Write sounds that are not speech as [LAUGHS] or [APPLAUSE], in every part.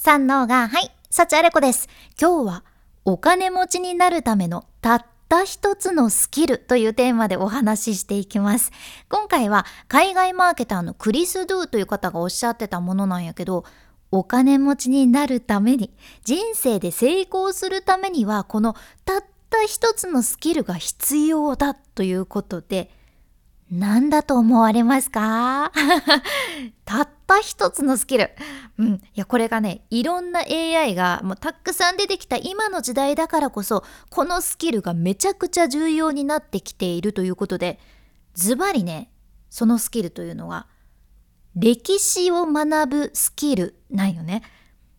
三能が、はい、幸あれ子です。今日はお金持ちになるためのたった一つのスキルというテーマでお話ししていきます。今回は海外マーケターのクリス・ドゥという方がおっしゃってたものなんやけど、お金持ちになるために、人生で成功するためには、このたった一つのスキルが必要だということで、何だと思われますか？た [LAUGHS] った一つのスキル。うん。いや、これがね、いろんな AI がもうたくさん出てきた今の時代だからこそ、このスキルがめちゃくちゃ重要になってきているということで、ズバリね、そのスキルというのは、歴史を学ぶスキルなんよね。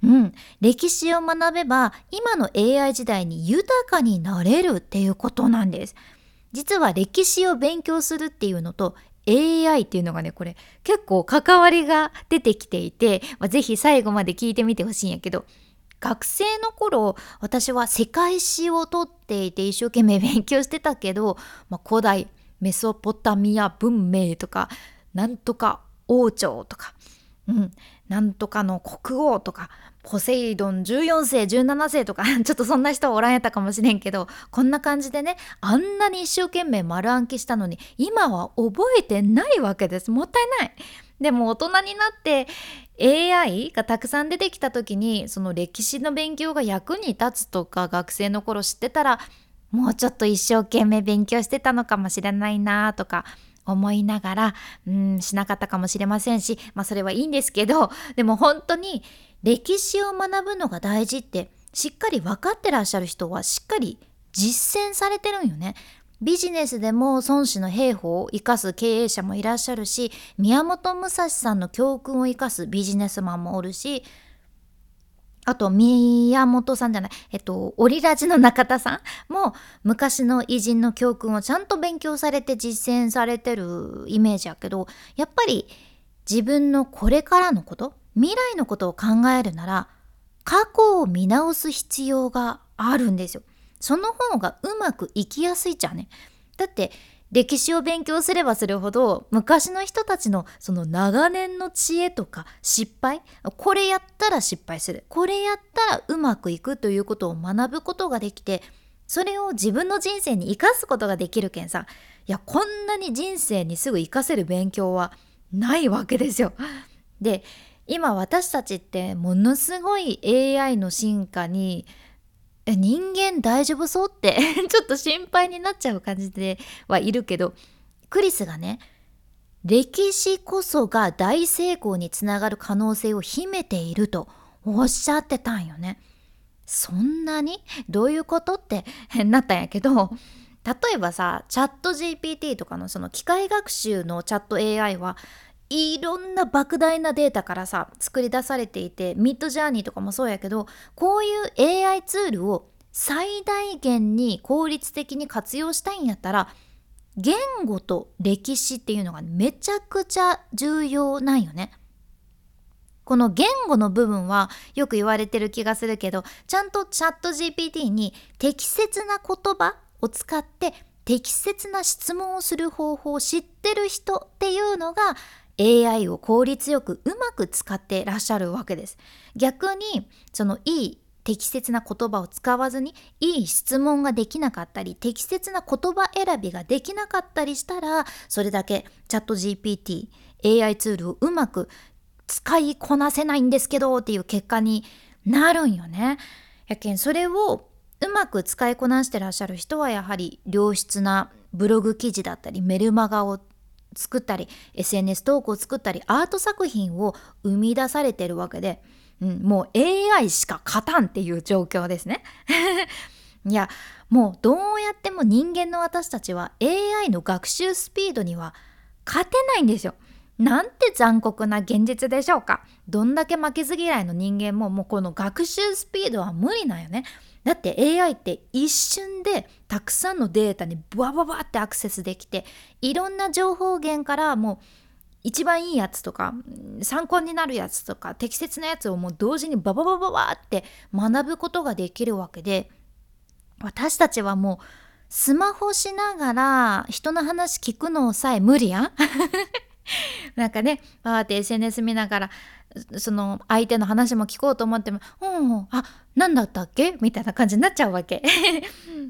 うん。歴史を学べば、今の AI 時代に豊かになれるっていうことなんです。実は歴史を勉強するっていうのと AI っていうのがねこれ結構関わりが出てきていて、まあ、ぜひ最後まで聞いてみてほしいんやけど学生の頃私は世界史をとっていて一生懸命勉強してたけど、まあ、古代メソポタミア文明とかなんとか王朝とか、うん、なんとかの国王とかポセイドン14世17世とか [LAUGHS] ちょっとそんな人おらんやったかもしれんけどこんな感じでねあんなに一生懸命丸暗記したのに今は覚えてないわけです。もったいない。でも大人になって AI がたくさん出てきた時にその歴史の勉強が役に立つとか学生の頃知ってたらもうちょっと一生懸命勉強してたのかもしれないなとか思いながらうんしなかったかもしれませんしまあそれはいいんですけどでも本当に歴史を学ぶのが大事ってしっかり分かってらっしゃる人はしっかり実践されてるんよね。ビジネスでも孫子の兵法を生かす経営者もいらっしゃるし宮本武蔵さんの教訓を生かすビジネスマンもおるしあと宮本さんじゃないえっとオリラジの中田さんも昔の偉人の教訓をちゃんと勉強されて実践されてるイメージやけどやっぱり自分のこれからのこと未来のことを考えるなら過去を見直す必要があるんですよ。その方がうまくいきやすいじゃんね。だって歴史を勉強すればするほど昔の人たちのその長年の知恵とか失敗これやったら失敗するこれやったらうまくいくということを学ぶことができてそれを自分の人生に生かすことができるけんさいやこんなに人生にすぐ生かせる勉強はないわけですよ。で今私たちってものすごい AI の進化に人間大丈夫そうって [LAUGHS] ちょっと心配になっちゃう感じではいるけどクリスがね歴史こそが大成功につながる可能性を秘めているとおっしゃってたんよね。そんなに？どういうことって [LAUGHS] なったんやけど例えばさチャット GPT とかのその機械学習のチャット AI はいろんな莫大なデータからさ作り出されていてミッドジャーニーとかもそうやけどこういう AI ツールを最大限に効率的に活用したいんやったら言語と歴史っていうのがめちゃくちゃ重要なんよね。この言語の部分はよく言われてる気がするけどちゃんとチャット GPT に適切な言葉を使って適切な質問をする方法を知ってる人っていうのが AI を効率よくうまく使ってらっしゃるわけです。逆にそのいい適切な言葉を使わずにいい質問ができなかったり適切な言葉選びができなかったりしたらそれだけチャット GPT AI ツールをうまく使いこなせないんですけどっていう結果になるんよね。やけんそれをうまく使いこなしてらっしゃる人はやはり良質なブログ記事だったりメルマガを作ったり SNS 投稿を作ったりアート作品を生み出されてるわけで、うん、もう AI しか勝たんっていう状況ですね。[LAUGHS] いやもうどうやっても人間の私たちは AI の学習スピードには勝てないんですよ。なんて残酷な現実でしょうか。どんだけ負けず嫌いの人間ももうこの学習スピードは無理なんよね。だって AI って一瞬でたくさんのデータにブワブワってアクセスできていろんな情報源からもう一番いいやつとか参考になるやつとか適切なやつをもう同時にバババババって学ぶことができるわけで私たちはもうスマホしながら人の話聞くのさえ無理やん。[LAUGHS] なんかねパーって SNS 見ながらその相手の話も聞こうと思っても「うんあ何だったっけ?」みたいな感じになっちゃうわけ。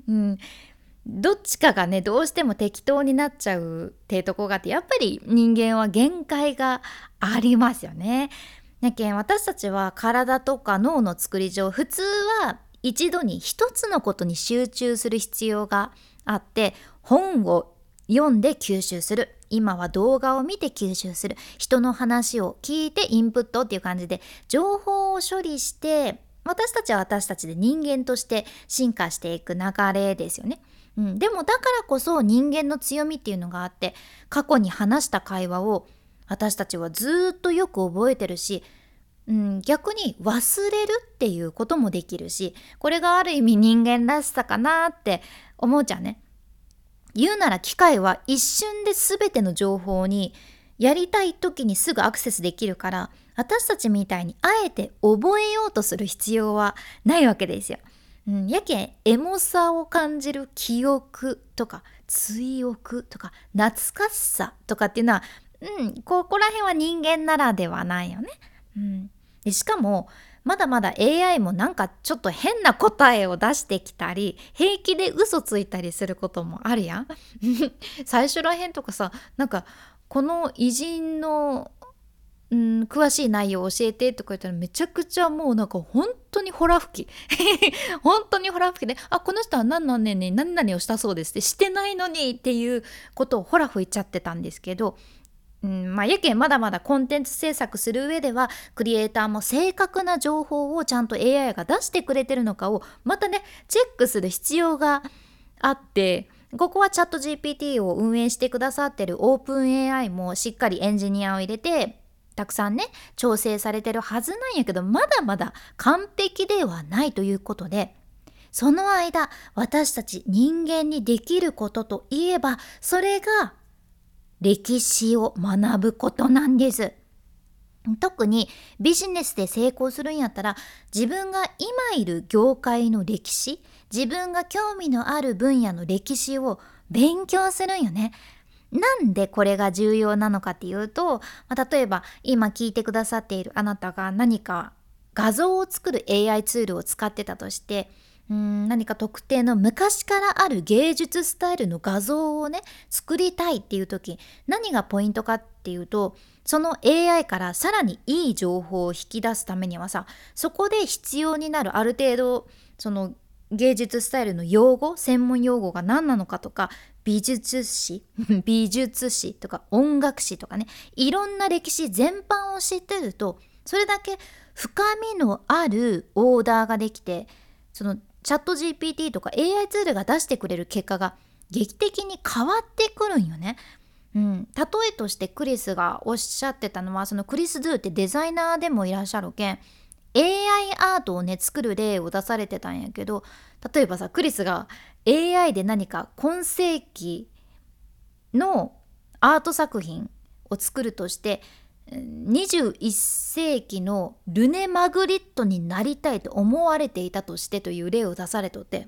うん、[LAUGHS] どっちかがねどうしても適当になっちゃうってとこがあってやっぱり人間は限界がありますよね。やけん私たちは体とか脳の作り上普通は一度に一つのことに集中する必要があって本を読んで吸収する今は動画を見て吸収する人の話を聞いてインプットっていう感じで情報を処理して私たちは私たちで人間として進化していく流れですよね。うん、でもだからこそ人間の強みっていうのがあって過去に話した会話を私たちはずっとよく覚えてるし、うん、逆に忘れるっていうこともできるしこれがある意味人間らしさかなって思うじゃんね。言うなら機械は一瞬で全ての情報にやりたい時にすぐアクセスできるから私たちみたいにあえて覚えようとする必要はないわけですよ。うん、やけんエモさを感じる記憶とか追憶とか懐かしさとかっていうのは、うん、ここら辺は人間ならではないよね。うん、でしかもまだまだ AI もなんかちょっと変な答えを出してきたり平気で嘘ついたりすることもあるやん。[LAUGHS] 最初らへんとかさなんかこの偉人のうん、詳しい内容を教えてとか言ったらめちゃくちゃもうなんか本当にホラ吹き。[LAUGHS] 本当にホラ吹きであこの人は何何年に何々をしたそうですってしてないのにっていうことをホラ吹いちゃってたんですけどうんまあ、やけんまだまだコンテンツ制作する上ではクリエイターも正確な情報をちゃんと AI が出してくれてるのかをまたねチェックする必要があってここはチャット GPT を運営してくださってるオープン AI もしっかりエンジニアを入れてたくさんね調整されてるはずなんやけどまだまだ完璧ではないということでその間私たち人間にできることといえばそれが歴史を学ぶことなんです。特にビジネスで成功するんやったら自分が今いる業界の歴史自分が興味のある分野の歴史を勉強するんよね。なんでこれが重要なのかっていうと、まあ、例えば今聞いてくださっているあなたが何か画像を作る AI ツールを使ってたとしてうん何か特定の昔からある芸術スタイルの画像をね作りたいっていう時何がポイントかっていうとその AI からさらにいい情報を引き出すためにはさそこで必要になるある程度その芸術スタイルの用語専門用語が何なのかとか美術史 [LAUGHS] 美術史とか音楽史とかねいろんな歴史全般を知ってるとそれだけ深みのあるオーダーができてそのチャット GPT とか AI ツールが出してくれる結果が劇的に変わってくるんよね。うん、例えとしてクリスがおっしゃってたのはそのクリス・ドゥってデザイナーでもいらっしゃるけん AI アートをね作る例を出されてたんやけど例えばさクリスが AI で何か今世紀のアート作品を作るとして21世紀のルネ・マグリットになりたいと思われていたとしてという例を出されとって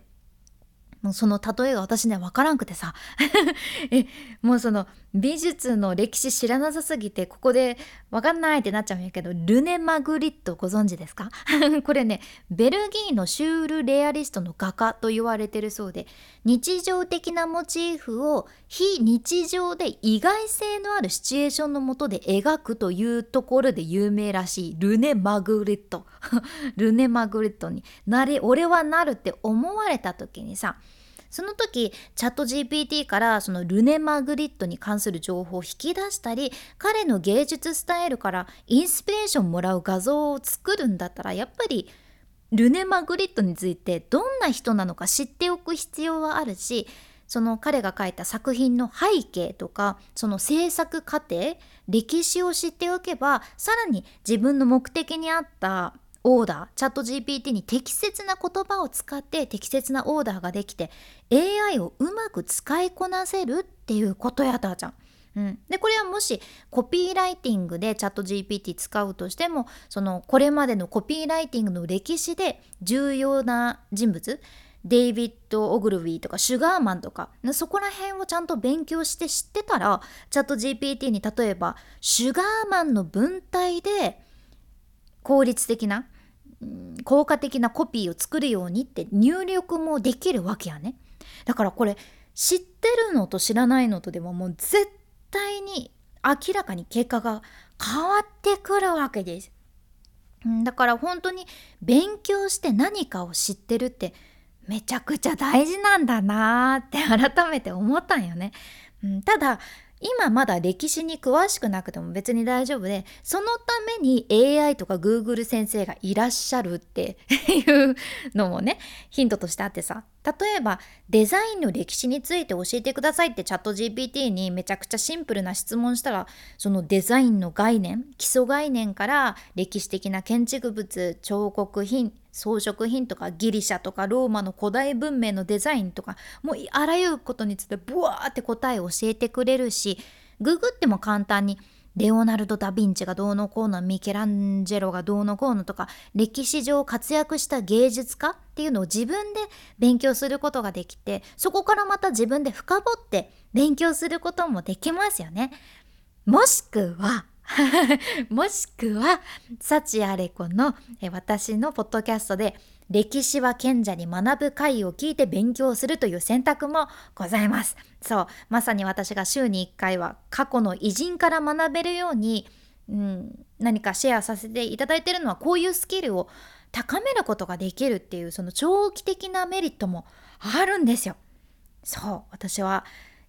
もうその例えが私には分からんくてさ。[LAUGHS] えもうその美術の歴史知らなさすぎてここで分かんないってなっちゃうんやけどルネ・マグリットご存知ですか？[LAUGHS] これねベルギーのシュールレアリストの画家と言われてるそうで日常的なモチーフを非日常で意外性のあるシチュエーションのもとで描くというところで有名らしいルネ・マグリット。[LAUGHS] ルネ・マグリットになれ俺はなるって思われた時にさその時チャット GPT からそのルネ・マグリットに関する情報を引き出したり彼の芸術スタイルからインスピレーションもらう画像を作るんだったらやっぱりルネ・マグリットについてどんな人なのか知っておく必要はあるしその彼が書いた作品の背景とかその制作過程歴史を知っておけばさらに自分の目的に合ったオーダーチャット GPT に適切な言葉を使って適切なオーダーができて AI をうまく使いこなせるっていうことやったーちゃん。うん、でこれはもしコピーライティングでチャット GPT 使うとしてもそのこれまでのコピーライティングの歴史で重要な人物デイビッド・オグルウィーとかシュガーマンとかそこら辺をちゃんと勉強して知ってたらチャット GPT に例えばシュガーマンの文体で効率的な効果的なコピーを作るようにって入力もできるわけやねだからこれ知ってるのと知らないのとでももう絶対に明らかに結果が変わってくるわけですだから本当に勉強して何かを知ってるってめちゃくちゃ大事なんだなーって改めて思ったんよね。うん、ただ今まだ歴史に詳しくなくても別に大丈夫でそのために AI とか Google 先生がいらっしゃるっていうのもねヒントとしてあってさ。例えばデザインの歴史について教えてくださいってチャット GPT にめちゃくちゃシンプルな質問したらそのデザインの概念基礎概念から歴史的な建築物彫刻品装飾品とかギリシャとかローマの古代文明のデザインとかもうあらゆることについてブワーって答えを教えてくれるしググっても簡単にレオナルド・ダ・ヴィンチがどうのこうのミケランジェロがどうのこうのとか歴史上活躍した芸術家っていうのを自分で勉強することができてそこからまた自分で深掘って勉強することもできますよね。もしくは [LAUGHS] もしくは、幸あれ子の私のポッドキャストで、歴史は賢者に学ぶ会を聞いて勉強するという選択もございます。そう、まさに私が週に1回は過去の偉人から学べるように、うん、何かシェアさせていただいてるのはこういうスキルを高めることができるっていうその長期的なメリットもあるんですよ。そう私は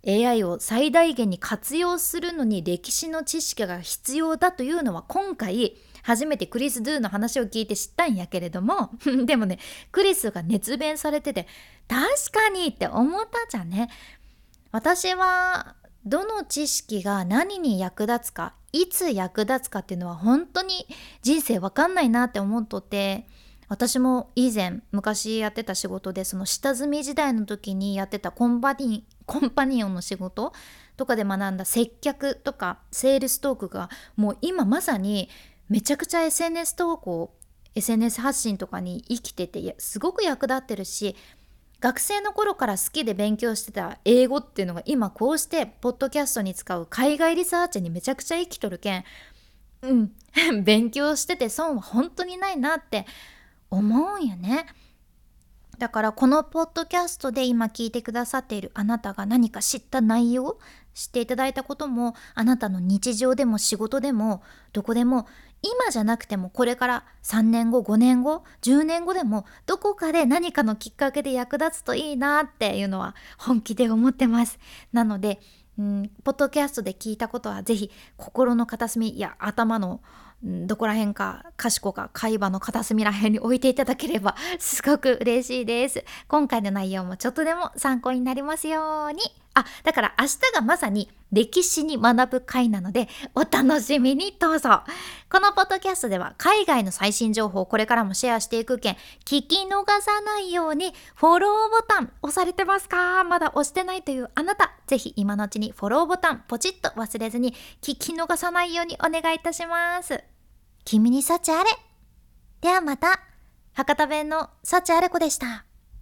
AI を最大限に活用するのに歴史の知識が必要だというのは今回初めてクリス・ドゥの話を聞いて知ったんやけれども [LAUGHS] でもねクリスが熱弁されてて確かにって思ったじゃんね。私はどの知識が何に役立つかいつ役立つかっていうのは本当に人生わかんないなって思っとって私も以前昔やってた仕事でその下積み時代の時にやってたコンパニコンパニオンの仕事とかで学んだ接客とかセールストークがもう今まさにめちゃくちゃ SNS 投稿 SNS 発信とかに生きててすごく役立ってるし学生の頃から好きで勉強してた英語っていうのが今こうしてポッドキャストに使う海外リサーチにめちゃくちゃ生きとるけんうん [LAUGHS] 勉強してて損は本当にないなって思うんよね。だからこのポッドキャストで今聞いてくださっているあなたが何か知った内容知っていただいたこともあなたの日常でも仕事でもどこでも今じゃなくてもこれから3年後5年後10年後でもどこかで何かのきっかけで役立つといいなっていうのは本気で思ってます。なのでうん、ポッドキャストで聞いたことはぜひ心の片隅いや頭のどこら辺か賢か会話の片隅ら辺に置いていただければすごく嬉しいです。今回の内容もちょっとでも参考になりますように。あ、だから明日がまさに歴史に学ぶ回なのでお楽しみにどうぞ。このポッドキャストでは海外の最新情報をこれからもシェアしていくけん聞き逃さないようにフォローボタン押されてますか？まだ押してないというあなたぜひ今のうちにフォローボタンポチッと忘れずに聞き逃さないようにお願いいたします。君に幸あれではまた博多弁の幸あれ子でした。